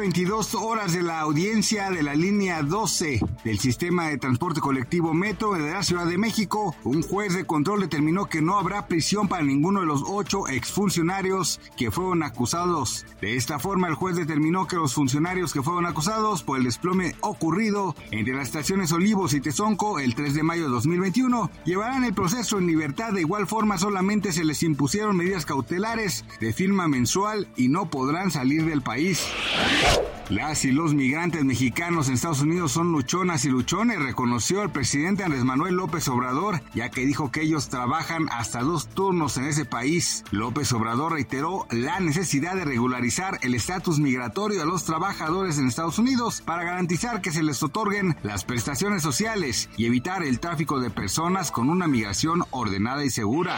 Luego de 22 horas de la audiencia de la línea 12 del sistema de transporte colectivo Metro de la Ciudad de México, un juez de control determinó que no habrá prisión para ninguno de los ocho exfuncionarios que fueron acusados. De esta forma, el juez determinó que los funcionarios que fueron acusados por el desplome ocurrido entre las estaciones Olivos y Tezonco el 3 de mayo de 2021 llevarán el proceso en libertad. De igual forma, solamente se les impusieron medidas cautelares de firma mensual y no podrán salir del país. Las y los migrantes mexicanos en Estados Unidos son luchonas y luchones, reconoció el presidente Andrés Manuel López Obrador, ya que dijo que ellos trabajan hasta dos turnos en ese país. López Obrador reiteró la necesidad de regularizar el estatus migratorio a los trabajadores en Estados Unidos para garantizar que se les otorguen las prestaciones sociales y evitar el tráfico de personas con una migración ordenada y segura.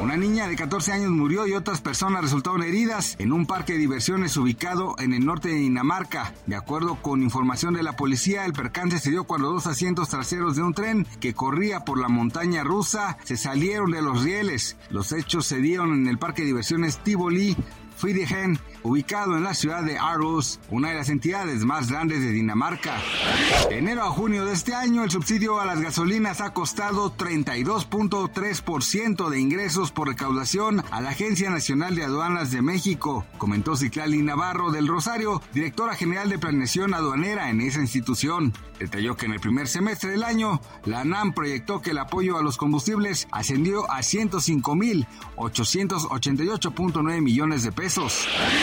Una niña de 14 años murió y otras personas resultaron heridas en un parque de diversiones ubicado en el norte de Dinamarca. De acuerdo con información de la policía, el percance se dio cuando dos asientos traseros de un tren que corría por la montaña rusa se salieron de los rieles. Los hechos se dieron en el parque de diversiones Tivoli, Friedrichshain, ubicado en la ciudad de Aarhus, una de las entidades más grandes de Dinamarca. Enero a junio de este año, el subsidio a las gasolinas ha costado 32.3% de ingresos por recaudación a la Agencia Nacional de Aduanas de México, comentó Ciclali Navarro del Rosario, directora general de Planeación Aduanera en esa institución. Detalló que en el primer semestre del año, la ANAM proyectó que el apoyo a los combustibles ascendió a 105.888.9 millones de pesos.